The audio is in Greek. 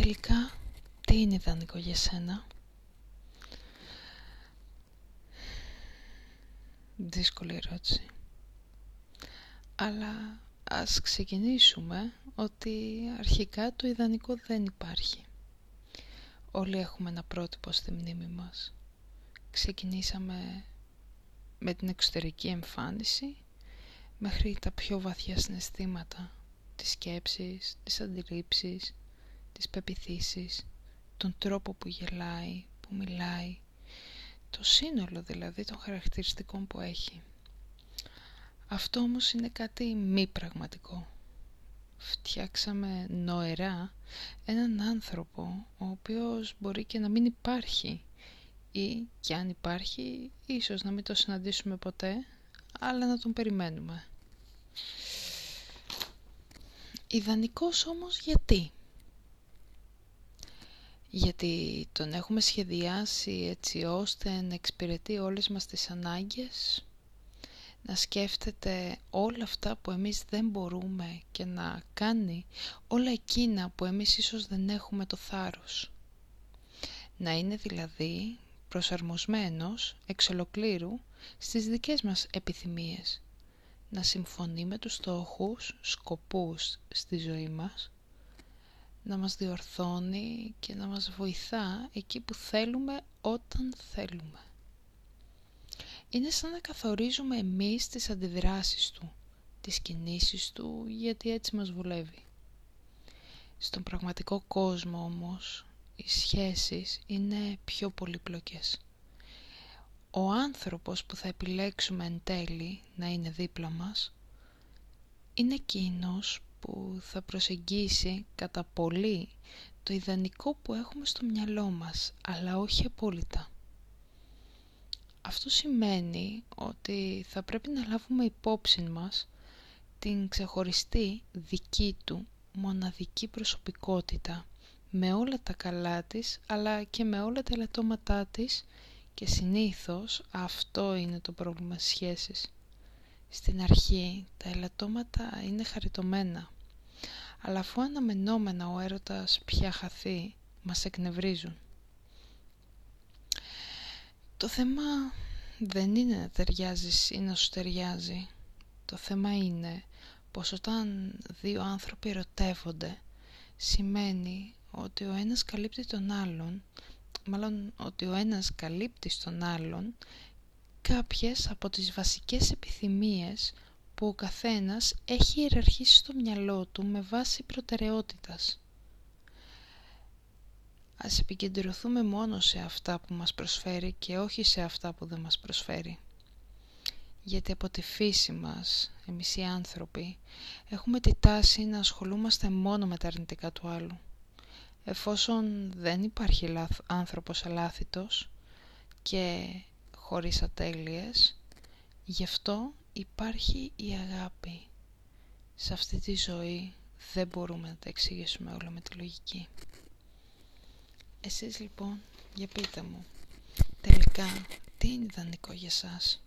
τελικά τι είναι ιδανικό για σένα; Δύσκολη ερώτηση. Αλλά ας ξεκινήσουμε ότι αρχικά το ιδανικό δεν υπάρχει. Όλοι έχουμε ένα πρότυπο στη μνήμη μας. Ξεκινήσαμε με την εξωτερική εμφάνιση μέχρι τα πιο βαθιά συναισθήματα τις σκέψεις, τις αντιλήψεις, τις πεπιθήσεις, τον τρόπο που γελάει, που μιλάει, το σύνολο δηλαδή των χαρακτηριστικών που έχει. Αυτό όμως είναι κάτι μη πραγματικό. Φτιάξαμε νοερά έναν άνθρωπο ο οποίος μπορεί και να μην υπάρχει ή και αν υπάρχει ίσως να μην το συναντήσουμε ποτέ αλλά να τον περιμένουμε. Ιδανικός όμως γιατί; Γιατί τον έχουμε σχεδιάσει έτσι ώστε να εξυπηρετεί όλες μας τις ανάγκες, να σκέφτεται όλα αυτά που εμείς δεν μπορούμε και να κάνει όλα εκείνα που εμείς ίσως δεν έχουμε το θάρρος. Να είναι δηλαδή προσαρμοσμένος εξ ολοκλήρου στις δικές μας επιθυμίες να συμφωνεί με τους στόχους, σκοπούς στη ζωή μας, να μας διορθώνει και να μας βοηθά εκεί που θέλουμε όταν θέλουμε. Είναι σαν να καθορίζουμε εμείς τις αντιδράσεις του, τις κινήσεις του, γιατί έτσι μας βουλεύει. Στον πραγματικό κόσμο όμως, οι σχέσεις είναι πιο πολύπλοκες ο άνθρωπος που θα επιλέξουμε εν τέλει να είναι δίπλα μας είναι εκείνος που θα προσεγγίσει κατά πολύ το ιδανικό που έχουμε στο μυαλό μας, αλλά όχι απόλυτα. Αυτό σημαίνει ότι θα πρέπει να λάβουμε υπόψη μας την ξεχωριστή δική του μοναδική προσωπικότητα με όλα τα καλά της αλλά και με όλα τα ελαττώματά της και συνήθως αυτό είναι το πρόβλημα στις σχέσεις. Στην αρχή τα ελαττώματα είναι χαριτωμένα, αλλά αφού αναμενόμενα ο έρωτας πια χαθεί, μας εκνευρίζουν. Το θέμα δεν είναι να ταιριάζεις ή να σου ταιριάζει. Το θέμα είναι πως όταν δύο άνθρωποι ερωτεύονται, σημαίνει ότι ο ένας καλύπτει τον άλλον μάλλον ότι ο ένας καλύπτει στον άλλον κάποιες από τις βασικές επιθυμίες που ο καθένας έχει ιεραρχήσει στο μυαλό του με βάση προτεραιότητας. Ας επικεντρωθούμε μόνο σε αυτά που μας προσφέρει και όχι σε αυτά που δεν μας προσφέρει. Γιατί από τη φύση μας, εμείς οι άνθρωποι, έχουμε τη τάση να ασχολούμαστε μόνο με τα αρνητικά του άλλου εφόσον δεν υπάρχει άνθρωπος αλάθητος και χωρίς ατέλειες, γι' αυτό υπάρχει η αγάπη. Σε αυτή τη ζωή δεν μπορούμε να τα εξηγήσουμε όλα με τη λογική. Εσείς λοιπόν, για πείτε μου, τελικά τι είναι ιδανικό για σας;